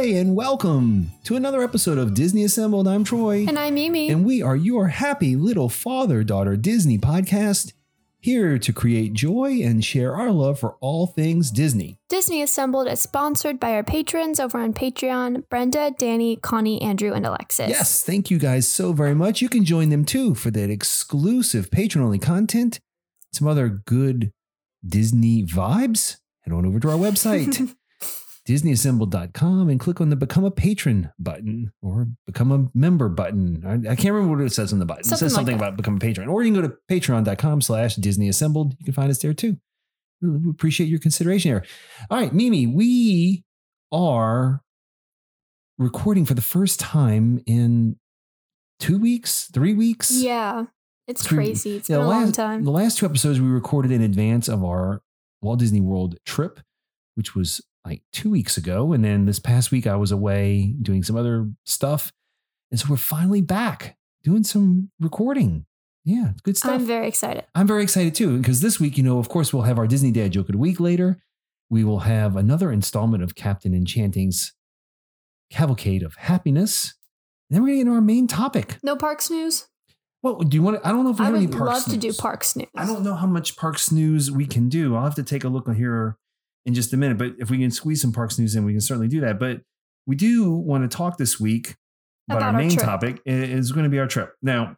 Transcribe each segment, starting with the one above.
And welcome to another episode of Disney Assembled. I'm Troy. And I'm Mimi. And we are your happy little father daughter Disney podcast, here to create joy and share our love for all things Disney. Disney Assembled is sponsored by our patrons over on Patreon Brenda, Danny, Connie, Andrew, and Alexis. Yes, thank you guys so very much. You can join them too for that exclusive patron only content, some other good Disney vibes. Head on over to our website. disneyassembled.com and click on the become a patron button or become a member button. I, I can't remember what it says on the button. Something it says like something that. about become a patron. Or you can go to patreon.com slash disneyassembled. You can find us there too. We appreciate your consideration here. All right, Mimi, we are recording for the first time in two weeks, three weeks. Yeah. It's Three- crazy. It's Yeah, been a the long time. The last two episodes we recorded in advance of our Walt Disney World trip, which was like two weeks ago. And then this past week I was away doing some other stuff. And so we're finally back doing some recording. Yeah, good stuff. I'm very excited. I'm very excited too, because this week, you know, of course, we'll have our Disney Dad joke of the week later. We will have another installment of Captain Enchanting's Cavalcade of Happiness. And then we're going to get into our main topic. No parks news? Well, do you want to? I don't know if we I have any parks. I would love to do snooze. parks news. I don't know how much Parks News we can do. I'll have to take a look here in just a minute. But if we can squeeze some Parks News in, we can certainly do that. But we do want to talk this week about, About our our main trip. topic is going to be our trip. Now,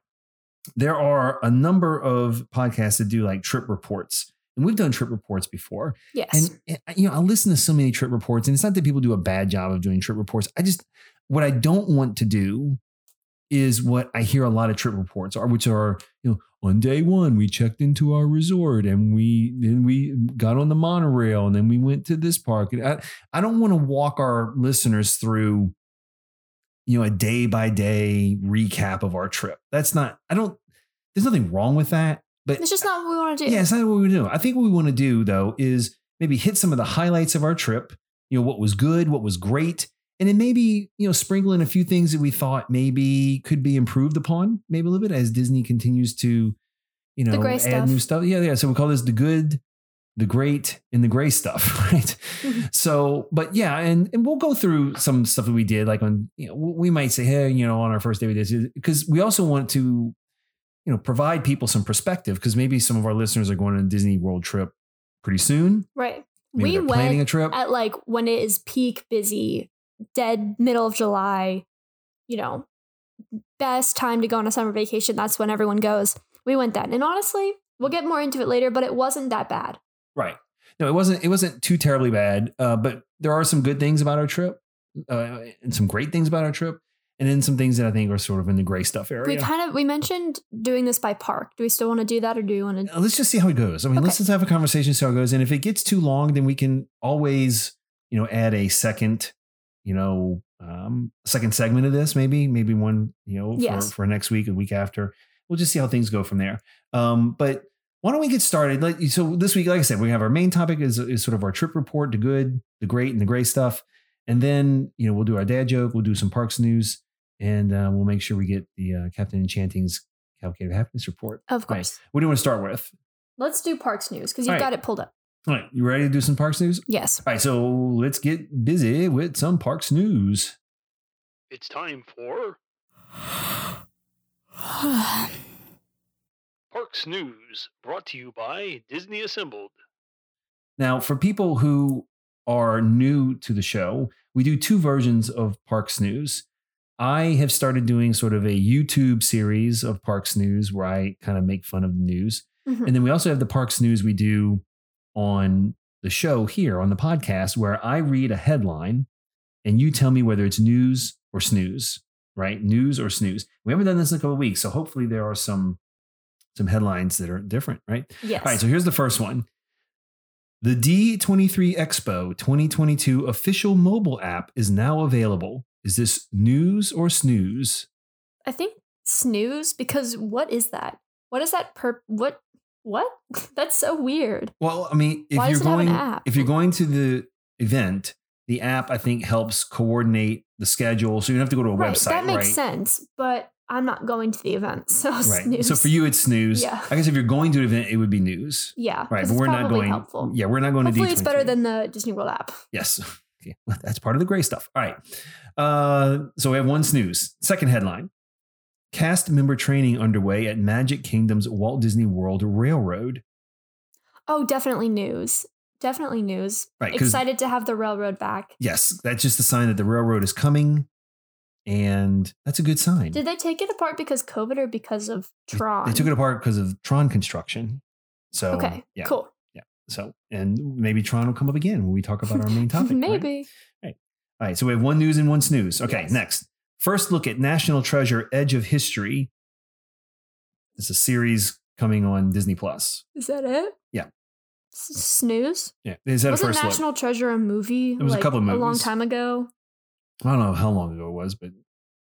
there are a number of podcasts that do like trip reports. And we've done trip reports before. Yes. And, eh, and, you know, I listen to so many trip reports, and it's not that people do a bad job of doing trip reports. I just what I don't want to do is what I hear a lot of trip reports are, which are, you know, on day one we checked into our resort and we then we got on the monorail and then we went to this park. And I, I don't want to walk our listeners through, you know, a day by day recap of our trip. That's not. I don't. There's nothing wrong with that, but it's just not what we want to do. yeah, it's not what we do. I think what we want to do though is maybe hit some of the highlights of our trip. You know, what was good, what was great, and then maybe you know sprinkle in a few things that we thought maybe could be improved upon, maybe a little bit as Disney continues to, you know, add stuff. new stuff. Yeah, yeah. So we call this the good, the great, and the gray stuff, right? Mm-hmm. so, but yeah, and and we'll go through some stuff that we did, like on you know we might say, hey, you know, on our first day we did this because we also want to you know provide people some perspective because maybe some of our listeners are going on a Disney World trip pretty soon. Right. Maybe we they're planning a went trip. at like when it is peak busy, dead middle of July, you know, best time to go on a summer vacation. That's when everyone goes. We went then. And honestly, we'll get more into it later, but it wasn't that bad. right. No, it wasn't. It wasn't too terribly bad. Uh, but there are some good things about our trip, uh, and some great things about our trip, and then some things that I think are sort of in the gray stuff area. We kind of we mentioned doing this by park. Do we still want to do that or do we want to Uh, let's just see how it goes. I mean, let's just have a conversation, see how it goes. And if it gets too long, then we can always, you know, add a second, you know, um, second segment of this, maybe, maybe one, you know, Yes. for, for next week, a week after. We'll just see how things go from there. Um, but why don't we get started? Like, so this week, like I said, we have our main topic is, is sort of our trip report, the good, the great, and the gray stuff. And then, you know, we'll do our dad joke, we'll do some parks news, and uh, we'll make sure we get the uh, Captain Enchanting's Cavalcade of Happiness report. Of Right. course. What do you want to start with? Let's do parks news because you've right. got it pulled up. All right, you ready to do some parks news? Yes. All right, so let's get busy with some parks news. It's time for Parks News, brought to you by Disney Assembled. Now, for people who are new to the show, we do two versions of Parks News. I have started doing sort of a YouTube series of Parks News where I kind of make fun of the news. Mhm. And then we also have the Parks News we do on the show here on the podcast where I read a headline and you tell me whether it's news or snooze, right? News or snooze. We haven't done this in a couple of weeks, so hopefully there are some some headlines that are different, right? Yes. All right, so here's the first one. The D23 Expo 2022 official mobile app is now available. Is this news or snooze? I think snooze because what is that? What is that per what what? That's so weird. Well, I mean, if Why you're does it have an going if you're going to the event, the app I think helps coordinate the schedule, so you don't have to go to a right. website, that makes right? sense, but I'm not going to the event, so Right. snooze. So for you, it's snooze. Yeah. I guess if you're going to an event, it would be news. yeah, Right, but we're not going. Helpful. Yeah, we're not going Hopefully, to D23. it's better than the Disney World app. Yes. Okay. Well, that's part of the gray stuff. All right. Uh, so we have one snooze. Second headline Cast member training underway at Magic Kingdom's Walt Disney World Railroad. Oh, definitely news. Definitely news. Right, Excited to have the railroad back. Yes, that's just a sign that the railroad is coming. And that's a good sign. Did they take it apart because COVID or because of Tron? They took it apart because of Tron construction. So, Okay, yeah. cool. Yeah. So, and maybe Tron will come up again when we talk about our main topic. maybe. right? All right. So we have one news and one snooze. Okay. Yes. Next. First look at National Treasure Edge of History. It's a series coming on Disney Plus. Is that it? Yeah. S- snooze. Yeah. Is that a Wasn't first National look? Treasure a movie? It was a couple of movies. A long time ago. I don't know how long ago it was, but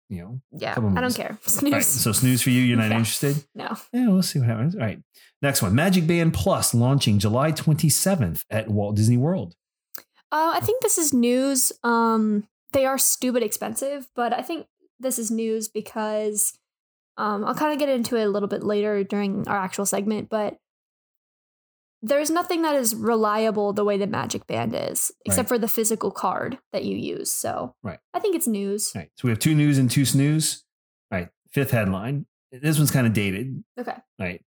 you know. Yeah, I don't care. Snooze. right. So snooze for you. You're not Yeah. interested? no. Yeah, we'll see what happens. All right. Next one. Magic Band Plus launching July 27th at Walt Disney World. Uh, I think this is news. Um, they are stupid expensive, but I think this is news because um, I'll kind of get into it a little bit later during our actual segment, but there's nothing that is reliable the way the Magic Band is, except Right. for the physical card that you use. So Right. I think it's news. Right. So we have two news and two snooze. All right. Fifth headline. This one's kind of dated. Okay. All right.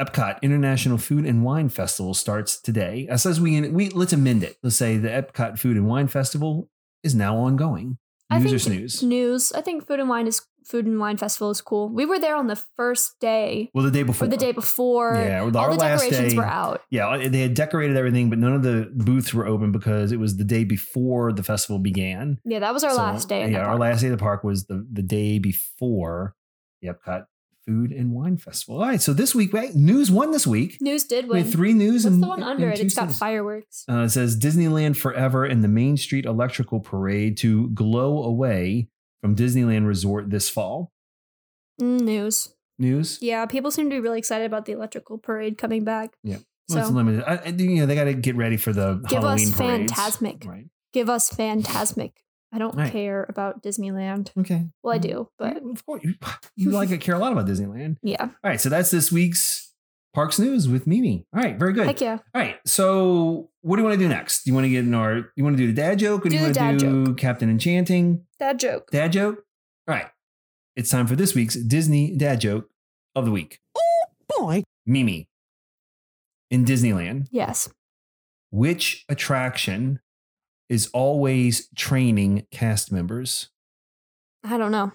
Epcot International Food and Wine Festival starts today. It says we we let's amend it. Let's say the Epcot Food and Wine Festival is now ongoing. I News or snooze? News. I think Food and Wine is Food and Wine Festival is cool. We were there on the first day Well, the day before. or the day before. Yeah, all our the last decorations day. were out. Yeah, uh, they had decorated everything, but none of the booths were open because it was the day before the festival began. Yeah, that was our So, last day. Yeah, our last day of the park was the the day before the Epcot Food and Wine Festival. All right, so this week, right, news won this week. News did We win. had three news What's and the one under it? It's got fireworks. Uh, it says Disneyland Forever and the Main Street Electrical Parade to glow away from Disneyland Resort this fall. Mm, news. News. Yeah, people seem to be really excited about the electrical parade coming back. Yeah, well, it's So limited. I, you know, they got to get ready for the Give us Halloween parades. Phantasmic. Right. give us Phantasmic. I don't Right. care about Disneyland. Okay. Well, I mm-hmm. do, but of course, you, you like to care a lot about Disneyland. yeah. All right, so that's this week's Parks News with Mimi. All right, very good. Heck yeah. All right, so what do you want to do next? Do you want to get in our? You want to do the dad joke, or do, you want to do Captain Enchanting Dad joke. dad joke? All right, it's time for this week's Disney dad joke of the week. Oh boy. Mimi, in Disneyland, Yes. which attraction is always training cast members? I don't know.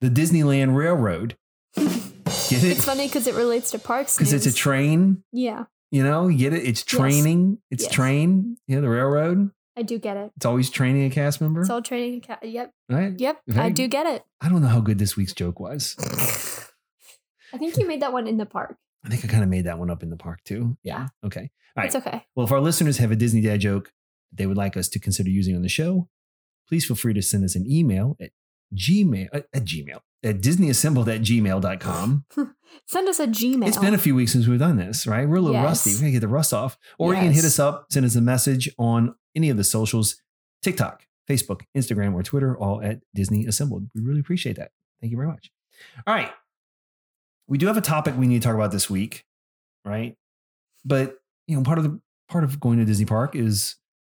The Disneyland Railroad. Get it? It's funny because it relates to parks. Because it's a train. Yeah, You know, you get it? It's training. It's Yes. train. Know, the railroad. I do get it. It's always training a cast member. It's all training. Ca- yep. right? Yep. I Very- do get it. I don't know how good this week's joke was. I think you made that one in the park. I think I kind of made that one up in the park too. Yeah. Okay. All right. It's okay. Well, if our listeners have a Disney dad joke they would like us to consider using on the show, please feel free to send us an email at gmail at, at gmail at disneyassembled at gmail.com. Send us a Gmail. It's been a few weeks since we've done this, right? We're a little Yes. rusty. We're gonna get the rust off. Or you can hit us up, send us a message on any of the socials, TikTok, Facebook, Instagram, or Twitter, all at Disney Assembled. We really appreciate that. Thank you very much. All right. We do have a topic we need to talk about this week, right? But you know, part of the part of going to Disney Park is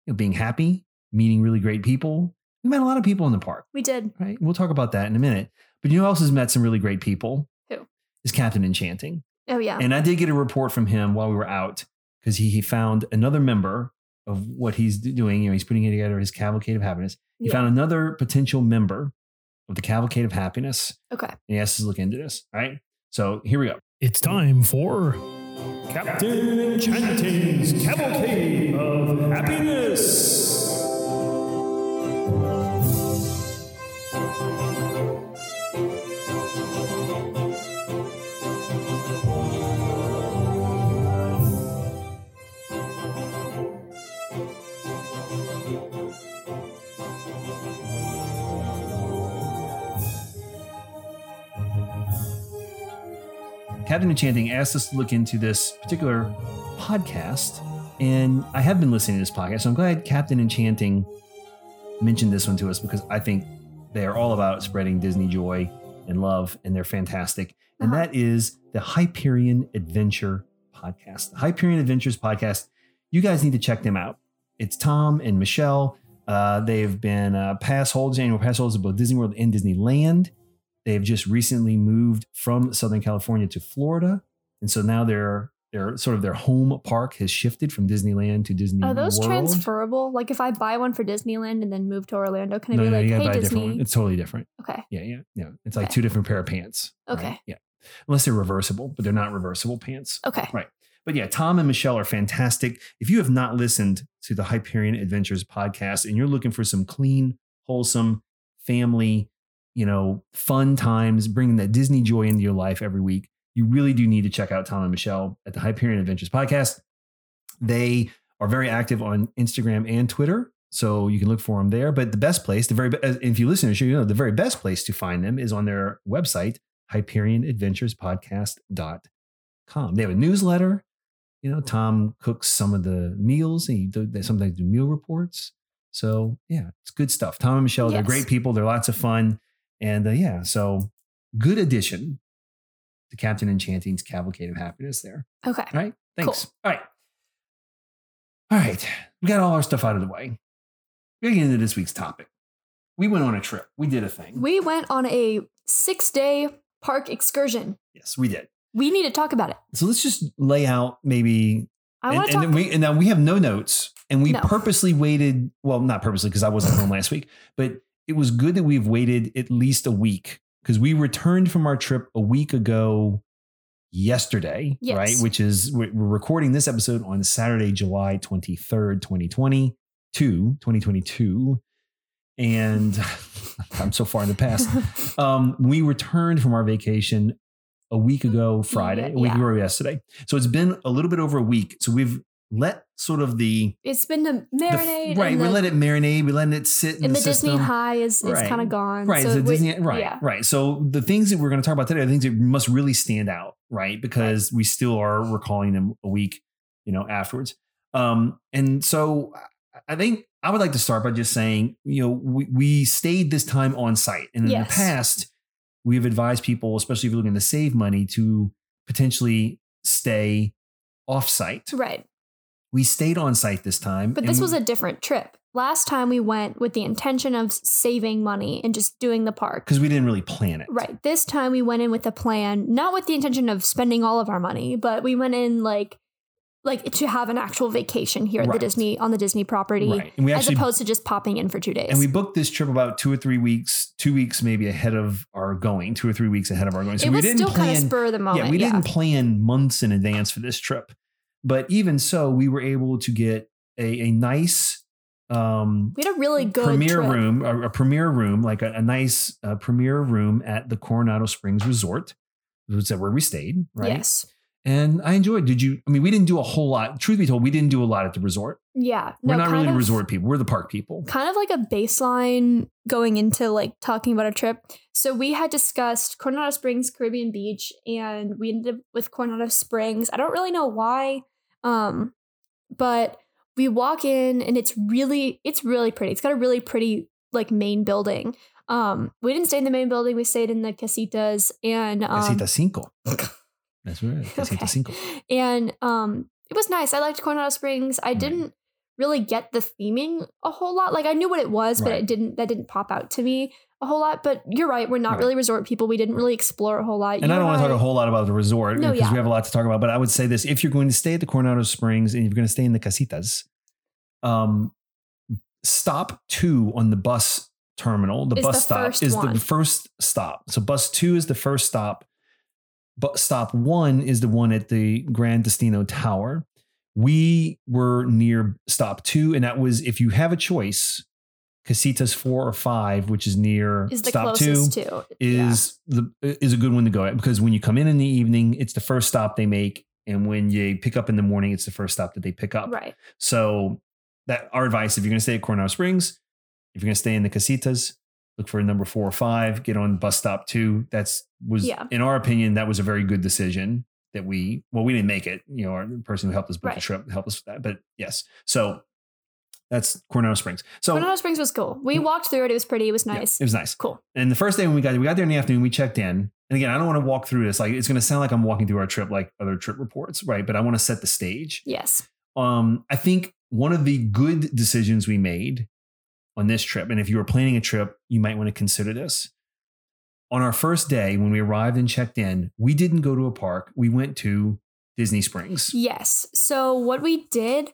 know being happy, meeting really great people. We met a lot of people in the park we did. right? We'll talk about that in a minute. But you know who else has met some really great people? Who? Is Captain Enchanting. Oh yeah. And I did get a report from him while we were out because he, he found another member of what he's doing. You know, he's putting together his cavalcade of happiness. He Yeah. found another potential member of the Cavalcade of Happiness. Okay. And he has to look into this. Right. So here we go. It's time for Captain Enchanting's Cavalcade of Happiness. Captain Enchanting asked us to look into this particular podcast, and I have been listening to this podcast. So I'm glad Captain Enchanting mentioned this one to us because I think they are all about spreading Disney joy and love, and they're fantastic. And Uh-huh. that is the Hyperion Adventure podcast. The Hyperion Adventures podcast. You guys need to check them out. It's Tom and Michelle. Uh, they've been uh, pass holders, annual pass holders of both Disney World and Disneyland. They've just recently moved from Southern California to Florida, and so now their their sort of their home park has shifted from Disneyland to Disney Are those World. transferable? Like if I buy one for Disneyland and then move to Orlando, can I no, be no, like, you gotta hey buy a different Disney? one. It's totally different. Okay. Yeah, yeah, yeah. It's like Okay. two different pair of pants. right? Okay. Yeah, unless they're reversible, but they're not reversible pants. Okay. Right. But yeah, Tom and Michelle are fantastic. If you have not listened to the Hyperion Adventures podcast and you're looking for some clean, wholesome, family, you know, fun times, bringing that Disney joy into your life every week, you really do need to check out Tom and Michelle at the Hyperion Adventures podcast. They are very active on Instagram and Twitter. So you can look for them there. But the best place, the very if you listen to the show, you know the very best place to find them is on their website, HyperionAdventurespodcast.com. They have a newsletter. You know, Tom cooks some of the meals. He do, they sometimes do meal reports. So yeah, it's good stuff. Tom and Michelle, they're great people. They're lots of fun, and uh, yeah, so good addition to Captain Enchanting's Cavalcade of Happiness. There. Okay. All right. Thanks. All right. All right. We got all our stuff out of the way. We're getting into this week's topic. We went on a trip. We did a thing. We went on a six day park excursion. yes, we did. We need to talk about it. So let's just lay out maybe. I and, want to and we and now we have no notes, and we No. purposely waited. Well, not purposely because I wasn't home last week, but it was good that we've waited at least a week because we returned from our trip a week ago yesterday, Yes. right? Which is we're recording this episode on Saturday, July 23rd, 2022, 2022. And I'm so far in the past. Um, we returned from our vacation a week ago Friday, a week Yeah. ago yesterday. So it's been a little bit over a week. So we've let sort of the, it's been to the- marinate. right. We the, let it marinate. We let it sit in and the, the, Disney high is, is Right. kind of gone. Right, So so we- Disney, right, yeah. right. So the things that we're going to talk about today are things that must really stand out, right? Because we still are recalling them a week, you know, afterwards. Um, and so I think I would like to start by just saying, you know, we, we stayed this time on site, and in Yes. the past, we have advised people, especially if you're looking to save money, to potentially stay off site. Right. We stayed on site this time, But this was a different trip. Last time we went with the intention of saving money and just doing the park. because we didn't really plan it. Right. This time we went in with a plan, not with the intention of spending all of our money, but we went in like like to have an actual vacation here at the Disney on the Disney property Right. And we as actually opposed to just popping in for 2 days. And we booked this trip about two or three weeks, two weeks maybe ahead of our going, two or three weeks ahead of our going. So it we didn't still kind of plan. spur the moment. yeah, we didn't plan months in advance for this trip, but even so, we were able to get a, a nice um, We had a really good premier trip. room, a, a premier room, like a, a nice uh, premier room at the Coronado Springs Resort. Which is where we stayed, right? Yes. And I enjoyed. Did you? I mean, we didn't do a whole lot. Truth be told, we didn't do a lot at the resort. Yeah. We're no, not really of, resort people. We're the park people. Kind of like a baseline going into like talking about a trip. So we had discussed Coronado Springs, Caribbean Beach, and we ended up with Coronado Springs. I don't really know why. Um, but we walk in and it's really it's really pretty. It's got a really pretty like main building. Um, we didn't stay in the main building. We stayed in the casitas and um, Casita Cinco. That's right. Casita Okay. Cinco. and um it was nice. I liked Coronado Springs. I Right. didn't really get the theming a whole lot. Like I knew what it was, but it didn't that didn't pop out to me a whole lot. But you're right, we're not Right. really resort people. We didn't really explore a whole lot. And I You're don't want to talk a whole lot about the resort No, because yeah. we have a lot to talk about. But I would say this: if you're going to stay at the Coronado Springs and you're going to stay in the casitas, um, stop two on the bus terminal. The Is bus the stop is one. the first stop. So bus two is the first stop. But stop one is the one at the Grand Destino Tower. We were near stop two, and that was if you have a choice, Casitas four or five, which is near Is stop two, to yeah. is the is a good one to go at because when you come in in the evening, it's the first stop they make, and when you pick up in the morning, it's the first stop that they pick up. right. So that our advice: if you're going to stay at Coronado Springs, if you're going to stay in the casitas, look for a number four or five. Get on bus stop two. That's was Yeah. in our opinion that was a very good decision that we well we didn't make it. You know, our person who helped us book the trip helped us with that. But yes, so that's Coronado Springs. So Coronado Springs was cool. We walked through it. It was pretty. It was yeah, nice. it was nice. cool. And the first day when we got we got there in the afternoon, we checked in. And again, I don't want to walk through this like it's going to sound like I'm walking through our trip like other trip reports, right? But I want to set the stage. Yes. Um, I think one of the good decisions we made on this trip, and if you were planning a trip, you might want to consider this. On our first day, when we arrived and checked in, we didn't go to a park. We went to Disney Springs. Yes. So what we did,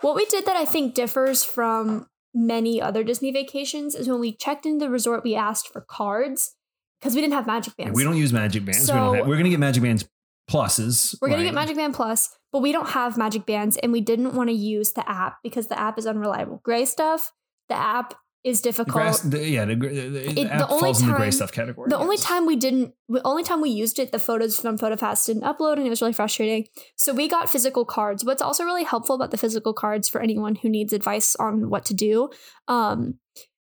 what we did that I think differs from many other Disney vacations is when we checked into the resort, we asked for cards because we didn't have magic Yeah, bands. we don't use Magic Bands. we So- have, we're going to get Magic Bands pluses. We're gonna get Magic Band Plus, but we don't have Magic Bands, and we didn't want to use the app because the app is unreliable. Gray stuff, the app is difficult. grass, the, yeah, the, the, the It- the app only falls in the gray time- stuff category. the only time we didn't, the only time we used it, the photos from PhotoPass didn't upload, and it was really frustrating. So we got physical cards. What's also really helpful about the physical cards for anyone who needs advice on what to do. Um,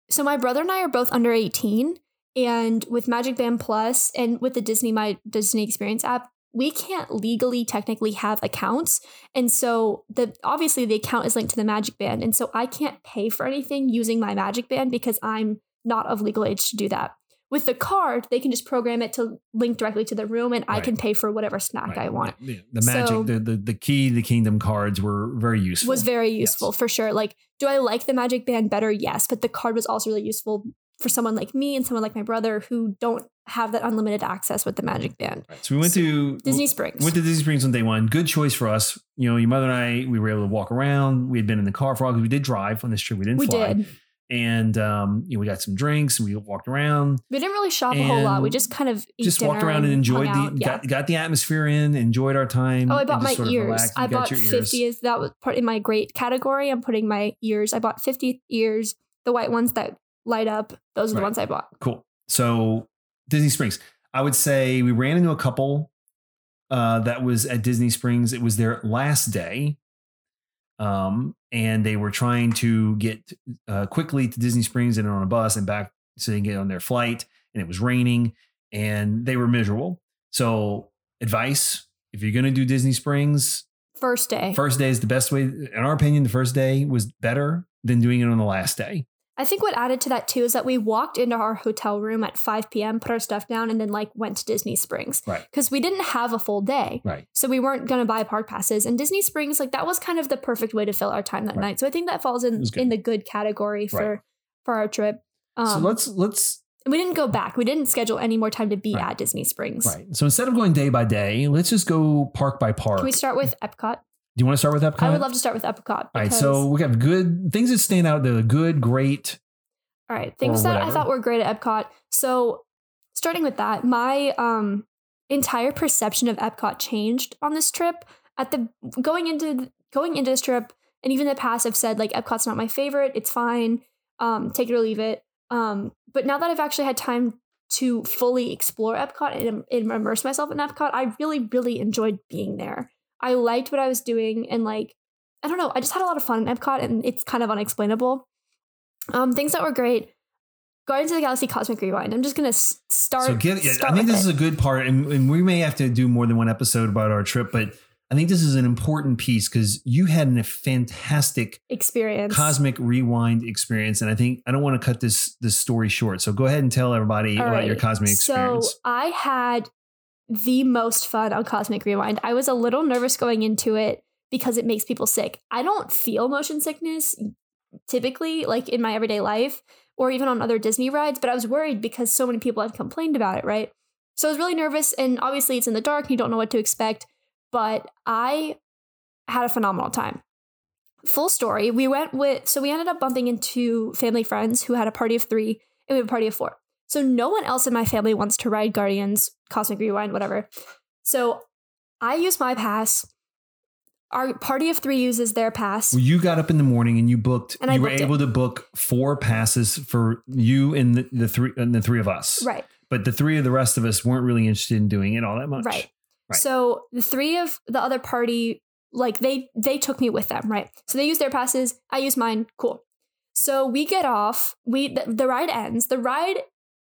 so my brother and I are both under eighteen, and with Magic Band Plus and with the Disney My Disney Experience app, we can't legally technically have accounts, and so the obviously the account is linked to the Magic Band, and so I can't pay for anything using my Magic Band because I'm not of legal age to do that. With the card, they can just program it to link directly to the room, and I can pay for whatever snack Right. I want. Yeah, The magic, So- the, the the key the kingdom cards were very useful. Was very useful Yes. for sure. Like, do I like the Magic Band better? Yes, but the card was also really useful for someone like me and someone like my brother who don't have that unlimited access with the Magic Band. Right. So we went to Disney Springs. Went to Disney Springs on day one. Good choice for us. You know, your mother and I, we were able to walk around. We had been in the car for a while because we did drive on this trip. We didn't we fly. did. And um, you know, we got some drinks and we walked around. We didn't really shop a whole lot. We just kind of just walked around and enjoyed the. Yeah. got, got the atmosphere in, enjoyed our time. Oh, I bought my ears. I bought. 50. That was part in my great category. I'm putting my ears. I bought 50 ears, the white ones that light up. Those are the ones I bought. Cool. So Disney Springs. I would say we ran into a couple uh, that was at Disney Springs. It was their last day. Um, and they were trying to get uh, quickly to Disney Springs and on a bus and back so they can get on their flight. And it was raining and they were miserable. So, advice if you're going to do Disney Springs, First day. first day is the best way. In our opinion, the first day was better than doing it on the last day. I think what added to that too is that we walked into our hotel room at 5 p.m., put our stuff down, and then like went to Disney Springs. Right. Because we didn't have a full day. Right. So we weren't going to buy park passes. And Disney Springs, like that was kind of the perfect way to fill our time that Right. night. So I think that falls in, in the good category for, for our trip. Um, so let's let's we didn't go back. We didn't schedule any more time to be Right. at Disney Springs. Right. So instead of going day by day, let's just go park by park. Can we start with Epcot? Do you want to start with Epcot? I would love to start with Epcot. All right. So we have good things that stand out. The good, great. All right, things that I thought were great at Epcot. So, starting with that, my um entire perception of Epcot changed on this trip. At the going into going into this trip, and even in the past, I've said like Epcot's not my favorite. It's fine, um, take it or leave it. Um, but now that I've actually had time to fully explore Epcot and, and immerse myself in Epcot, I really, really enjoyed being there. I liked what I was doing, and like I don't know, I just had a lot of fun in Epcot, and it's kind of unexplainable. Um, things that were great. Guardians of the Galaxy Cosmic Rewind. I'm just gonna start. so yeah, start I think this it. is a good part, and, and we may have to do more than one episode about our trip, but I think this is an important piece because you had a fantastic experience. cosmic rewind experience, and I think I don't want to cut this this story short. So go ahead and tell everybody All about your cosmic experience. So I had the most fun on Cosmic Rewind. I was a little nervous going into it because it makes people sick. I don't feel motion sickness typically, like in my everyday life or even on other Disney rides, but I was worried because so many people had complained about it, right? So I was really nervous, and obviously it's in the dark and you don't know what to expect, but I had a phenomenal time. Full story, we went with, so we ended up bumping into family friends who had a party of three and we have a party of four. So no one else in my family wants to ride Guardians, Cosmic Rewind, whatever. So I use my pass. Our party of three uses their pass. Well, you got up in the morning and you booked. And I you were booked it. able to book four passes for you and the, the three and the three of us. Right. But the three of the rest of us weren't really interested in doing it all that much. Right. Right. So the three of the other party, like they they took me with them, right? So they used their passes, I used mine. Cool. So we get off. We the, the ride ends. The ride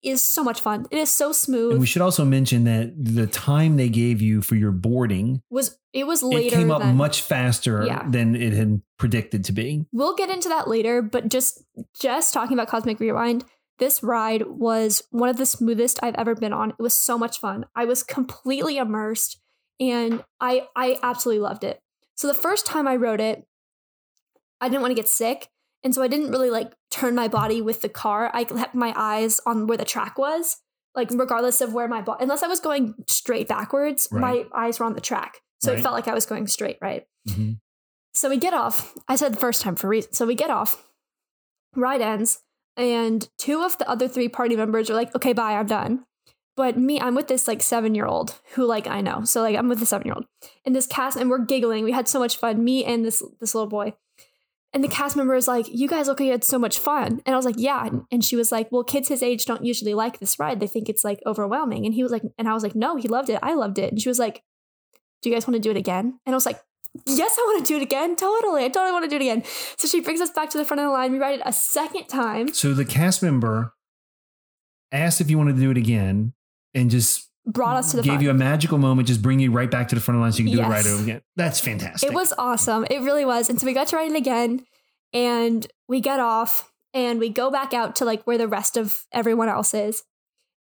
is so much fun. It is so smooth. And we should also mention that the time they gave you for your boarding, was it was later it came up than, much faster Yeah. than it had predicted to be. We'll get into that later, but just just talking about Cosmic Rewind, this ride was one of the smoothest I've ever been on. It was so much fun. I was completely immersed and I I absolutely loved it. So the first time I rode it, I didn't want to get sick, and so I didn't really like turn my body with the car. I kept my eyes on where the track was, like regardless of where my body unless I was going straight backwards, Right. my eyes were on the track. So Right. it felt like I was going straight, right? Mhm. So we get off. I said the first time for a reason. So we get off. Ride ends, and two of the other three party members are like, "Okay, bye, I'm done." But me, I'm with this like seven year old who like I know. So like I'm with the seven year old, and this cast, and we're giggling. We had so much fun. Me and this this little boy, and the cast member is like, "You guys look like you had so much fun," and I was like, "Yeah." And, and she was like, "Well, kids his age don't usually like this ride. They think it's like overwhelming." And he was like, and I was like, "No, he loved it. I loved it." And she was like, "Do you guys want to do it again?" And I was like, yes, I want to do it again. Totally. I totally want to do it again. So she brings us back to the front of the line. We ride it a second time, So the cast member asked if you wanted to do it again and just brought us to the gave front. you a magical moment, just bring you right back to the front of the line so you can do it right over again. That's fantastic. it was awesome. It really was. And so we got to ride it again and we get off and we go back out to like where the rest of everyone else is.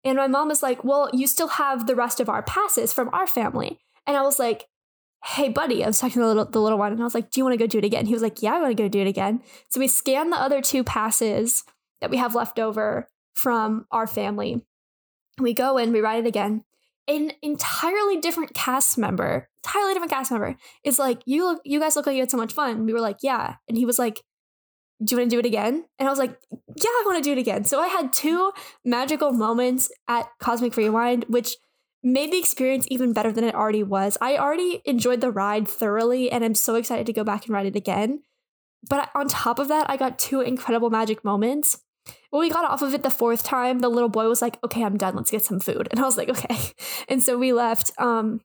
And my mom was like, Well, you still have the rest of our passes from our family. And I was like, Hey, buddy, I was talking to the little, the little one, and I was like, Do you want to go do it again? He was like, Yeah, I want to go do it again. So we scanned the other two passes that we have left over from our family. We go in, we ride it again. An entirely different cast member, entirely different cast member, is like, You look, you guys look like you had so much fun. We were like, Yeah. And he was like, do you want to do it again? And I was like, yeah, I want to do it again. So I had two magical moments at Cosmic Rewind, which made the experience even better than it already was. I already enjoyed the ride thoroughly, and I'm so excited to go back and ride it again. But on top of that, I got two incredible magic moments. When we got off of it the fourth time, the little boy was like, okay, I'm done. Let's get some food. And I was like, okay. And so we left. Um,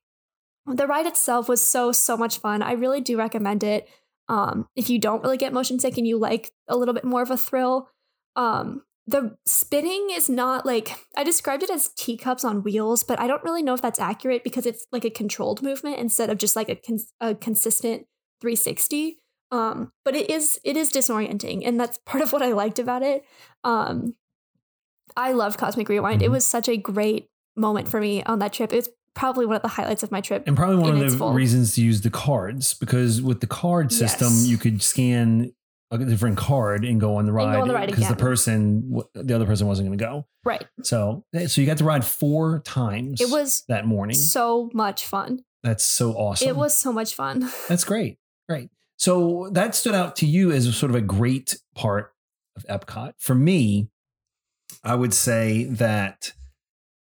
the ride itself was so, so much fun. I really do recommend it. Um, if you don't really get motion sick and you like a little bit more of a thrill, um, the spinning is not like I described it as teacups on wheels, but I don't really know if that's accurate because it's like a controlled movement instead of just like a, cons- a consistent 360. Um, but it is it is disorienting, and that's part of what I liked about it. Um, I loved Cosmic Rewind. It Mhm. was such a great moment for me on that trip. It's probably one of the highlights of my trip. and probably one of the full. reasons to use the cards because with the card system, Yes. you could scan a different card and go on the ride on the because the person, the other person wasn't going to go. Right. So, so you got to ride four times. It was that morning. so much fun. That's so awesome. It was so much fun. That's great. Great. So that stood out to you as sort of a great part of Epcot. For me, I would say that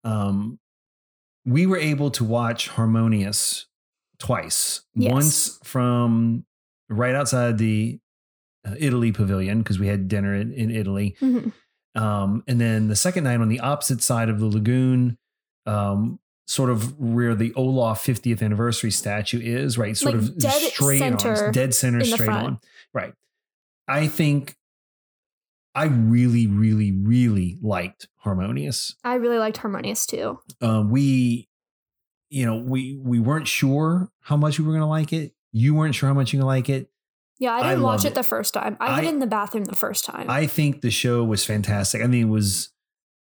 um, we were able to watch Harmonious twice. Yes. Once from right outside the uh, Italy pavilion because we had dinner in, in Italy. Mhm. Um, and then the second night on the opposite side of the lagoon, um, sort of where the Olaf 50th anniversary statue is, right? Sort Like of dead straight center on, dead center, straight on. Right. I think I really, really, really liked Harmonious. I really liked Harmonious too. Um, we, you know, we we weren't sure how much we were going to like it. You weren't sure how much you going to like it. Yeah, I I didn't watch it, it. the first time. I, I- in the bathroom the first time. I think the show was fantastic. I mean, it was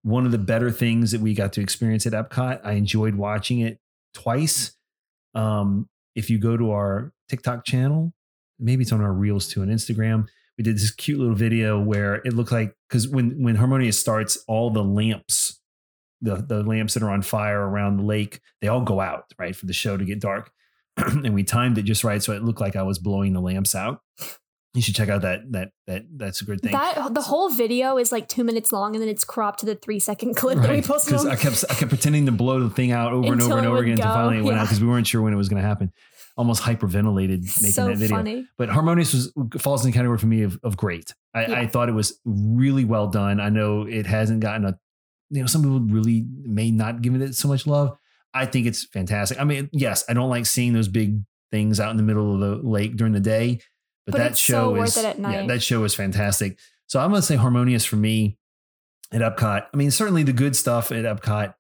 one of the better things that we got to experience at Epcot. I enjoyed watching it twice. Um, if you go to our TikTok channel, maybe it's on our reels too on Instagram. We did this cute little video where it looked like because when when Harmonious starts, all the lamps, the the lamps that are on fire around the lake, they all go out right for the show to get dark. and we timed it just right so it looked like I was blowing the lamps out. You should check out that that that that's a good thing. That the whole video is like two minutes long, and then it's cropped to the three second clip that we posted. Because I kept I kept pretending to blow the thing out over and over and over again until finally it went out because we weren't sure when it was going to happen. Almost hyperventilated making so that video. funny. But Harmonious was falls in the category for me of, of great. I, Yeah. I thought it was really well done. I know it hasn't gotten a, you know, some people really may not give it so much love. I think it's fantastic. I mean, yes, I don't like seeing those big things out in the middle of the lake during the day, but, But that show so is yeah, that show is fantastic. So I'm gonna say Harmonious for me at Epcot. I mean, certainly the good stuff at Epcot.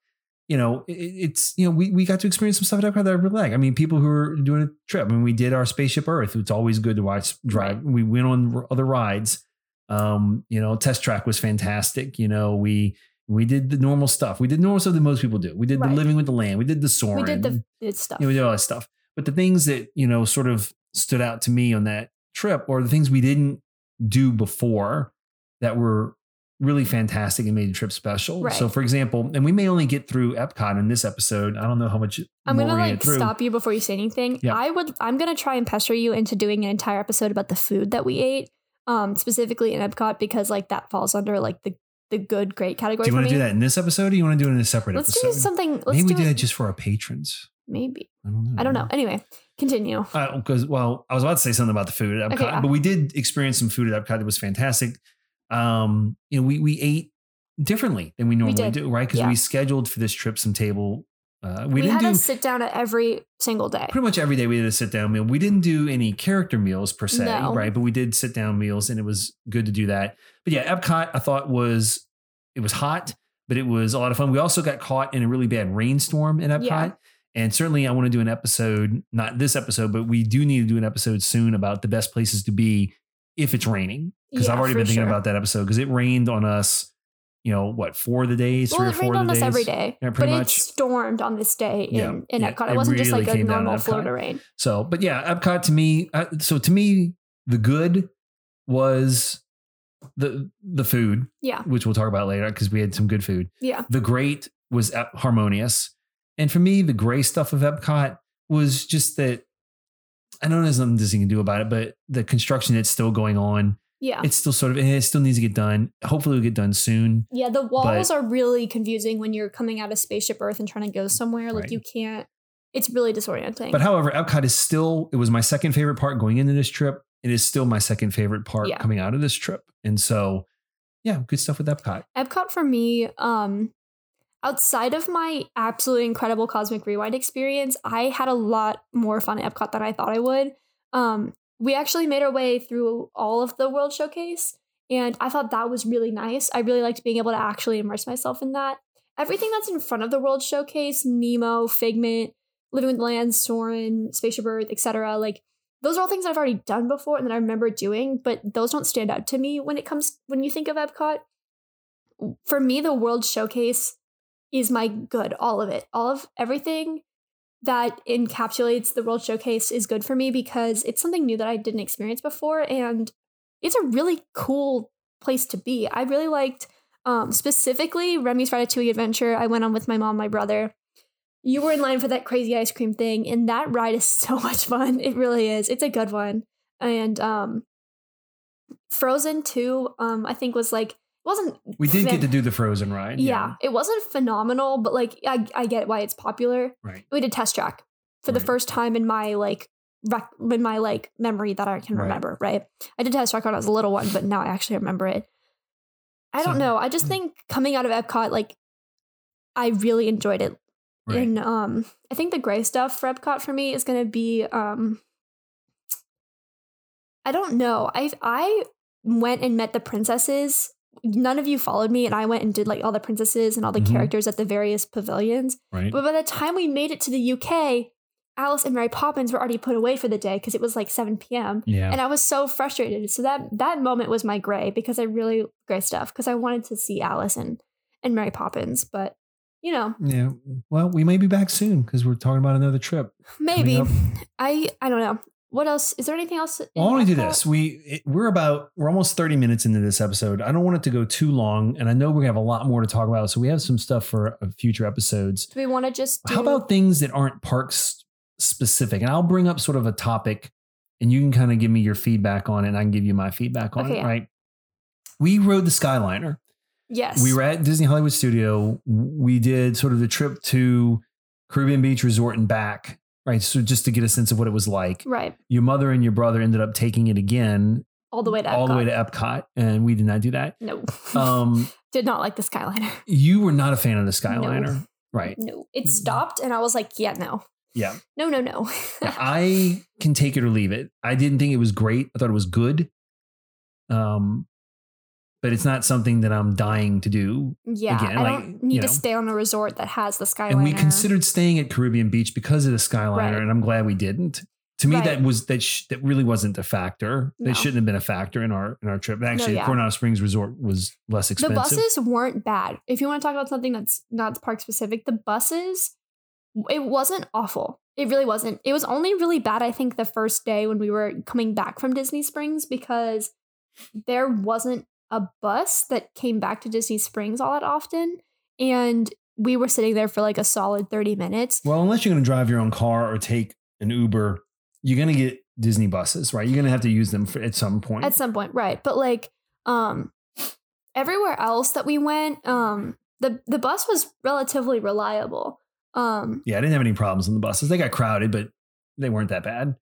You know, it, it's you know we we got to experience some stuff at Epcot that I really like. I mean, people who are doing a trip. I mean, we did our Spaceship Earth. It's always good to watch drive. We went on other rides. Um, you know, Test Track was fantastic. You know, we we did the normal stuff. We did normal stuff that most people do. We did Right. the Living with the Land. We did the Soaring. We did the stuff. you know, we did all that stuff. But the things that you know sort of stood out to me on that trip, or the things we didn't do before that were really fantastic and made the trip special. Right. So, for example, and we may only get through Epcot in this episode. I don't know how much I'm gonna like stop you before you say anything. Yeah. I would. I'm gonna try and pester you into doing an entire episode about the food that we ate, um, specifically in Epcot because like that falls under like the the good great category. Do you want to do that in this episode, or you want to do it in a separate episode? Let's episode? do something. Let's Maybe we do, do it. that just for our patrons. Maybe I don't know. I don't know. Anyway, continue. because well, I was about to say something about the food at Epcot, Okay, yeah. but we did experience some food at Epcot that was fantastic. Um, you know, we we ate differently than we normally did. do, right? Because Yeah. we scheduled for this trip some table. Uh, we, We, didn't had do to sit down at every single day. pretty much every day. We did a sit down meal. We didn't do any character meals per se, No. right? But we did sit down meals, and it was good to do that. But yeah, Epcot, I thought was it was hot, but it was a lot of fun. We also got caught in a really bad rainstorm in Epcot. Yeah. And certainly, I want to do an episode, not this episode, but we do need to do an episode soon about the best places to be if it's raining. Because I've already been thinking sure. about that episode because it rained on us, you know, what, four of the days, three Well, or it four rained of on the us days? every day, Yeah, but pretty it stormed on this day in, Yeah, in yeah, Epcot. it It wasn't just really like a came down in normal Florida rain. So, but yeah, Epcot to me, uh, so to me, the good was the the food, Yeah, which we'll talk about later because we had some good food. yeah, The great was harmonious. And for me, the gray stuff of Epcot was just that I don't know there's nothing Disney can do about it, but the construction that's still going on, yeah. it's still sort of, eh, it still needs to get done. Hopefully, it'll get done soon. Yeah, the walls are really confusing when you're coming out of Spaceship Earth and trying to go somewhere. Like Right. you can't. It's really disorienting. But however, Epcot is still, it was my second favorite part going into this trip. It is still my second favorite part Yeah. coming out of this trip. And so, yeah, good stuff with Epcot. Epcot for me, um, outside of my absolutely incredible Cosmic Rewind experience, I had a lot more fun at Epcot than I thought I would. Um, we actually made our way through all of the World Showcase, and I thought that was really nice. I really liked being able to actually immerse myself in that. Everything that's in front of the World Showcase, Nemo, Figment, Living with Land, Soarin', Spaceship Earth, etc. Like those are all things I've already done before and that I remember doing, but those don't stand out to me when it comes when you think of Epcot. For me, the World Showcase is my good, all of it. All of everything that encapsulates the World Showcase is good for me because it's something new that I didn't experience before and it's a really cool place to be. I really liked um, specifically Remy's Ratatouille Adventure. I went on with my mom, my brother. You were in line for that crazy ice cream thing, and that ride is so much fun. It really is. It's a good one. And um, Frozen 2, um, I think was like wasn't We did phen- get to do the Frozen ride. yeah, it wasn't phenomenal, but like I, I get why it's popular. Right. We did test track for the first time in my like rec- in my like memory that I can Right. remember. Right. I did test track when I was a little one, but now I actually remember it. I don't know. I just think coming out of Epcot, like I really enjoyed it. Right. And um, I think the gray stuff for Epcot for me is going to be um, I don't know. I I went and met the princesses. None of you followed me, and I went and did like all the princesses and all the Mhm. characters at the various pavilions. right. But by the time we made it to the UK, Alice and Mary Poppins were already put away for the day because it was like 7 p.m. yeah. And I was so frustrated. So that that moment was my gray because I really gray stuff because I wanted to see Alice and, and Mary Poppins. But you know, yeah. Well, we may be back soon because we're talking about another trip. maybe. I I don't know. What else? Is there anything else? Well, I want to do this. We it- we're about we're almost thirty minutes into this episode. I don't want it to go too long, and I know we're gonna have a lot more to talk about. So we have some stuff for uh, future episodes. Do we want to just do, How about things that aren't parks specific? And I'll bring up sort of a topic and you can kind of give me your feedback on it, and I can give you my feedback on Okay, it. yeah. Right? We rode the Skyliner. Yes. We were at Disney Hollywood Studio. We did sort of the trip to Caribbean Beach Resort and back. Right. So just to get a sense of what it was like. right Your mother and your brother ended up taking it again, all the way to all the way to Epcot. Epcot, and we did not do that. no. Um, Did not like the Skyliner. you were not a fan of the Skyliner, right? No. It stopped and I was like, yeah, no. Yeah. No, no, no. I can take it or leave it. I didn't think it was great. I thought it was good. Um, but it's not something that I'm dying to do. yeah. Again, I like, don't need you to stay on a resort that has the Skyliner. And we considered staying at Caribbean Beach because of the Skyliner, Right. and I'm glad we didn't. To me, Right. that was that sh- that really wasn't a factor. No. That shouldn't have been a factor in our in our trip. Actually, yeah. Coronado Springs Resort was less expensive. the buses weren't bad. If you want to talk about something that's not park specific, the buses, it wasn't awful. It really wasn't. It was only really bad, I think, the first day when we were coming back from Disney Springs because there wasn't a bus that came back to Disney Springs all that often. And we were sitting there for like a solid 30 minutes. Well, unless you're going to drive your own car or take an Uber, you're going to get Disney buses, right? You're going to have to use them for, at some point. At some point, right. But like um everywhere else that we went, um the the bus was relatively reliable. Um yeah, I didn't have any problems on the buses. They got crowded, but they weren't that bad.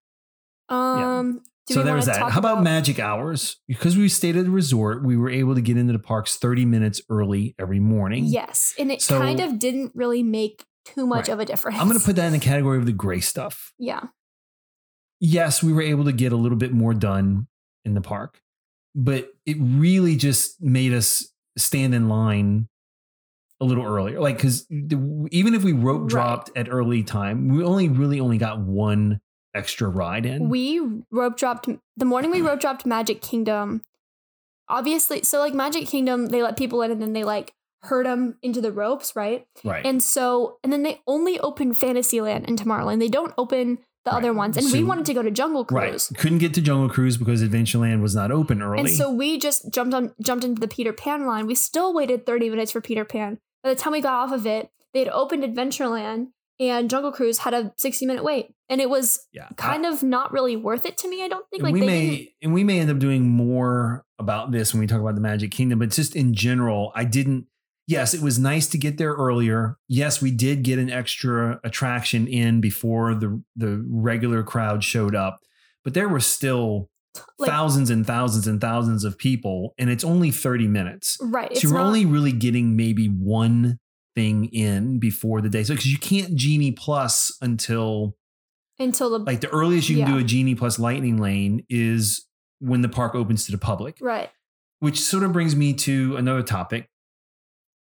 um do so there was that. How about, magic hours? Because we stayed at the resort, we were able to get into the parks 30 minutes early every morning. Yes, and it So- kind of didn't really make too much Right. of a difference. I'm going to put that in the category of the gray stuff. yeah, yes, we were able to get a little bit more done in the park, but it really just made us stand in line a little earlier. Like, because even if we rope Right. dropped at early time, we only really only got one extra ride in. we rope dropped the morning we rope dropped Magic Kingdom. Obviously, so like Magic Kingdom, they let people in and then they like herd them into the ropes, right? right. And so, and then they only open Fantasyland and Tomorrowland. They don't open the Right. other ones. And we wanted to go to Jungle right. Cruise. Couldn't get to Jungle Cruise because Adventureland was not open early. And so we just jumped on jumped into the Peter Pan line. We still waited 30 minutes for Peter Pan. By the time we got off of it, they had opened Adventureland and Jungle Cruise had a 60 minute wait. And it was yeah. kind of not really worth it to me, I don't think. Like we may didn't and we may end up doing more about this when we talk about the Magic Kingdom, but just in general, I didn't. Yes, it was nice to get there earlier. Yes, we did get an extra attraction in before the the regular crowd showed up, but there were still like thousands and thousands and thousands of people, and it's only thirty minutes. right. So you're not, only really getting maybe one thing in before the day. So because you can't Genie Plus until until the like the earliest you can Yeah. do a Genie Plus Lightning Lane is when the park opens to the public, right. which sort of brings me to another topic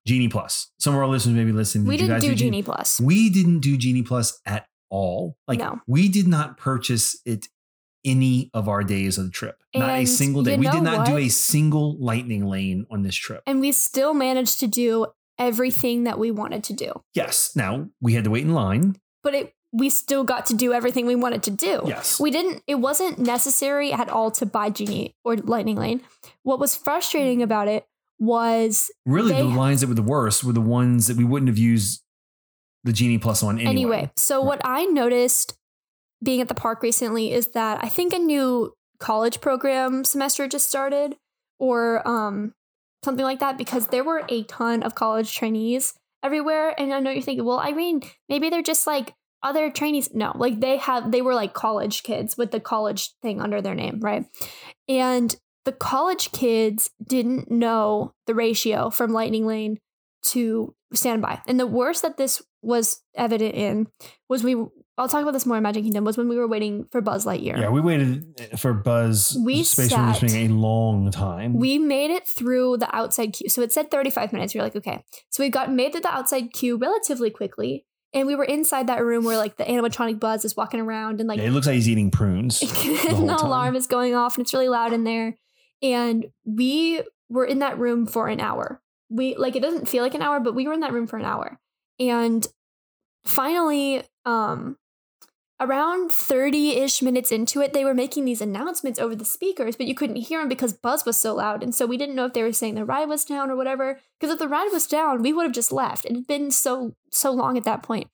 Genie Plus. Some of our listeners maybe listen. We did didn't guys do Genie Plus. We didn't do Genie Plus at all. Like No. we did not purchase it any of our days of the trip. not a single day. We did not do a single lightning lane on this trip. And we still managed to do everything that we wanted to do. yes. Now we had to wait in line. But it we still got to do everything we wanted to do. Yes. We didn't it wasn't necessary at all to buy Genie or Lightning Lane. What was frustrating about it was Really, the lines that were the worst were the ones that we wouldn't have used the Genie Plus on anyway. anyway. So what I noticed being at the park recently is that I think a new college program semester just started or um something like that because there were a ton of college trainees everywhere and I know you're thinking, well, Irene, maybe they're just like other trainees. No, like they have they were like college kids with the college thing under their name, right? And the college kids didn't know the ratio from Lightning Lane to standby. And the worst that this was evident in was we I'll talk about this more in Magic Kingdom was when we were waiting for Buzz Lightyear. Yeah, we waited for Buzz We Space sat- Raiders a long time. We made it through the outside queue. So it said 35 minutes. We were like, okay. So we got made through the outside queue relatively quickly. And we were inside that room where like the animatronic Buzz is walking around and like yeah, it looks like he's eating prunes. and the alarm is going off and it's really loud in there. And we were in that room for an hour. We like it doesn't feel like an hour, but we were in that room for an hour. And finally, um around 30-ish minutes into it, they were making these announcements over the speakers, but you couldn't hear them because Buzz was so loud. And so we didn't know if they were saying the ride was down or whatever. Because if the ride was down, we would have just left. It had been so so long at that point.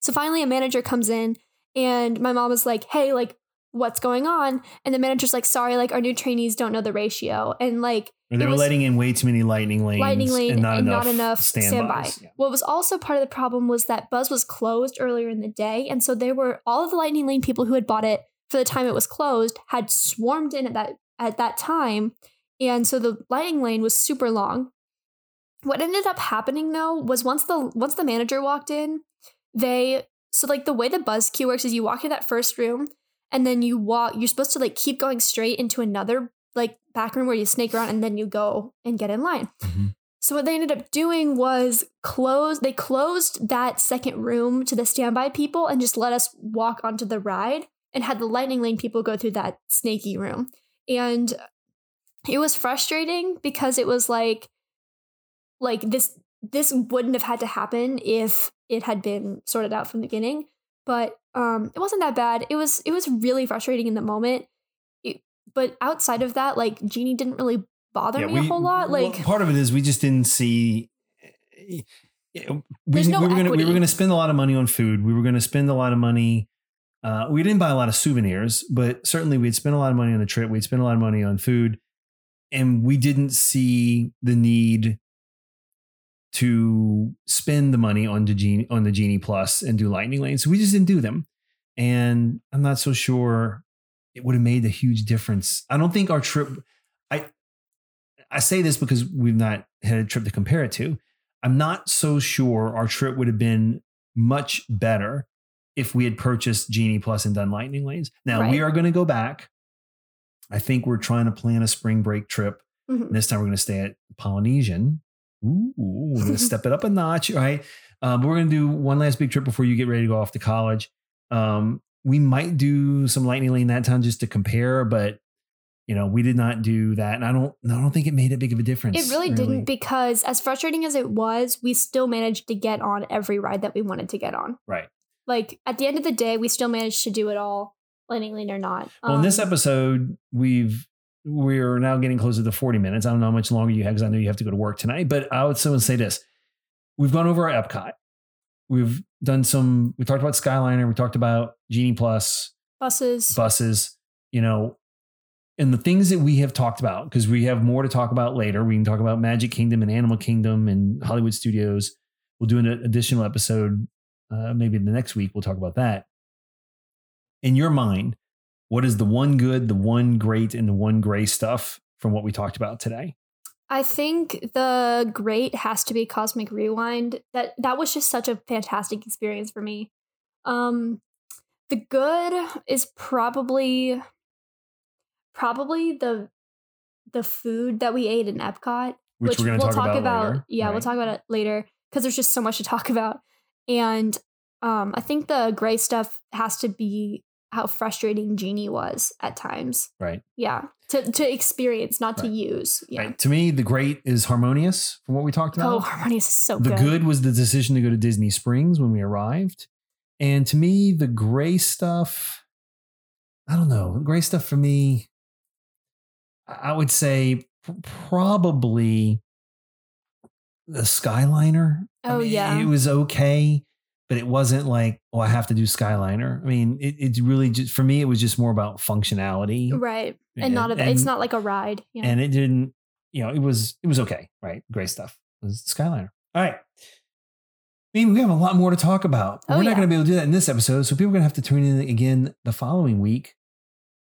So finally a manager comes in and my mom was like, hey, like what's going on? And the manager's like, sorry, like our new trainees don't know the ratio. And like, Or they were letting in way too many lightning lanes, lightning lane and not enough, standby. standbys. Yeah. What was also part of the problem was that Buzz was closed earlier in the day, and so there were all of the lightning lane people who had bought it for the time it was closed had swarmed in at that at that time, and so the lightning lane was super long. What ended up happening though was once the once the manager walked in, they so like the way the Buzz queue works is you walk in that first room, and then you walk. You're supposed to like keep going straight into another like back room where you snake around, and then you go and get in line. Mhm. So what they ended up doing was close they closed that second room to the standby people and just let us walk onto the ride and had the lightning lane people go through that snaky room. And it was frustrating because it was like like this this wouldn't have had to happen if it had been sorted out from the beginning, but um it wasn't that bad. It was it was really frustrating in the moment. It- but outside of that, like Genie didn't really bother me a whole lot. well, Like part of it is we just didn't see. We, There's no we were gonna we were gonna spend a lot of money on food. We were gonna spend a lot of money. Uh, we didn't buy a lot of souvenirs, but certainly we'd spent a lot of money on the trip. We'd spent a lot of money on food, and we didn't see the need to spend the money on the genie on the genie plus and do lightning lanes. So we just didn't do them, and I'm not so sure it would have made a huge difference. I don't think our trip. I I say this because we've not had a trip to compare it to. I'm not so sure our trip would have been much better if we had purchased Genie Plus and done Lightning Lanes. Now we are going to go back. I think we're trying to plan a spring break trip. Mhm. This time we're going to stay at Polynesian. Ooh, we're going to step it up a notch, right? Um, we're going to do one last big trip before you get ready to go off to college. Um, we might do some Lightning Lane that time just to compare, but you know, we did not do that, and I don't, I don't think it made a big of a difference. It really, didn't because as frustrating as it was, we still managed to get on every ride that we wanted to get on. Right. Like at the end of the day, we still managed to do it all, lightning lane or not. Well, in this Um, episode, we've we're now getting closer to 40 minutes. I don't know how much longer you have because I know you have to go to work tonight. But I would still say this: we've gone over our Epcot. We've done some. We talked about Skyliner. We talked about Genie Plus buses. buses. You know, and the things that we have talked about because we have more to talk about later. We can talk about Magic Kingdom and Animal Kingdom and Hollywood Studios. We'll do an additional episode. Uh, maybe the next week we'll talk about that. In your mind, what is the one good, the one great, and the one gray stuff from what we talked about today? I think the great has to be Cosmic Rewind. That that was just such a fantastic experience for me. Um, the good is probably probably the the food that we ate in Epcot. Which, we're we'll talk, about, later. Yeah, we'll talk about it later because there's just so much to talk about. And um, I think the gray stuff has to be how frustrating Genie was at times. Right. Yeah, to to experience, not to use. Yeah. Right. To me, the great is harmonious from what we talked oh, about. Oh, Harmonious is so the good. The good. was the decision to go to Disney Springs when we arrived. And to me, the gray stuff, I don't know. The gray stuff for me, I would say probably the Skyliner. I Oh, mean, yeah. It was okay, but it wasn't like, oh, I have to do Skyliner. I mean, it, it's really just, for me, it was just more about functionality. Right. And not a, it's not like a ride. Yeah. and it didn't you know it was it was okay right great stuff it was skyliner all right I mean, we have a lot more to talk about. Oh, We're not yeah. going to be able to do that in this episode, so people are going to have to tune in again the following week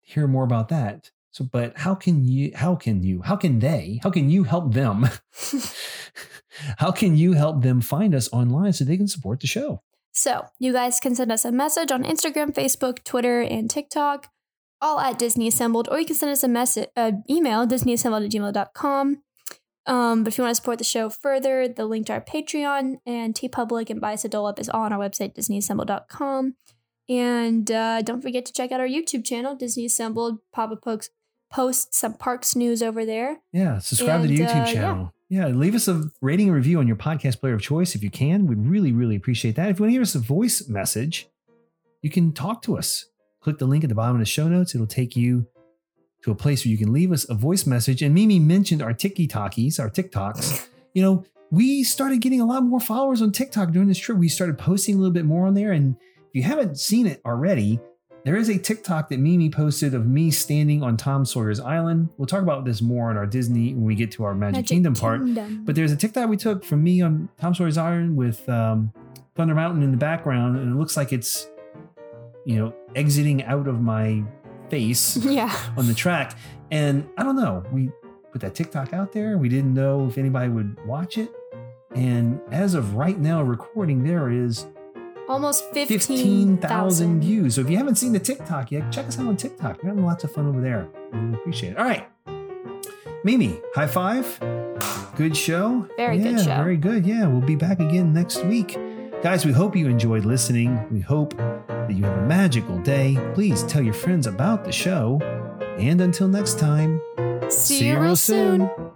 to hear more about that. So, but how can you? How can you? How can they? How can you help them? how can you help them find us online so they can support the show? So, you guys can send us a message on Instagram, Facebook, Twitter, and TikTok, all at Disney Assembled, or you can send us a message, uh, email, disneyassembled at gmail.com. Um, but if you want to support the show further, the link to our Patreon and TeePublic and Buy Us a Dole Whip is all on our website, disneyassembled.com. And uh, don't forget to check out our YouTube channel, Disney Assembled. Papa Pokes posts some parks news over there. Yeah, subscribe to the YouTube uh, channel. Yeah. Leave us a rating and review on your podcast player of choice if you can. We'd really, really appreciate that. If you want to hear us a voice message, you can talk to us. Click the link at the bottom of the show notes. It'll take you to a place where you can leave us a voice message. And Mimi mentioned our Tiki Talkies, our TikToks. You know, we started getting a lot more followers on TikTok during this trip. We started posting a little bit more on there. And if you haven't seen it already, there is a TikTok that Mimi posted of me standing on Tom Sawyer's Island. We'll talk about this more on our Disney when we get to our Magic, Kingdom part. Kingdom. But there's a TikTok we took from me on Tom Sawyer's Island with um, Thunder Mountain in the background, and it looks like it's, you know, exiting out of my face yeah. on the track. And I don't know, we put that TikTok out there. We didn't know if anybody would watch it. And as of right now, recording, there is Almost 15,000 15,000 views. So if you haven't seen the TikTok yet, check us out on TikTok. We're having lots of fun over there. We appreciate it. All right. Mimi, high five. Good show. Very good Yeah, show. Very good. Yeah, we'll be back again next week. Guys, we hope you enjoyed listening. We hope that you have a magical day. Please tell your friends about the show. And until next time, See, you real soon. soon.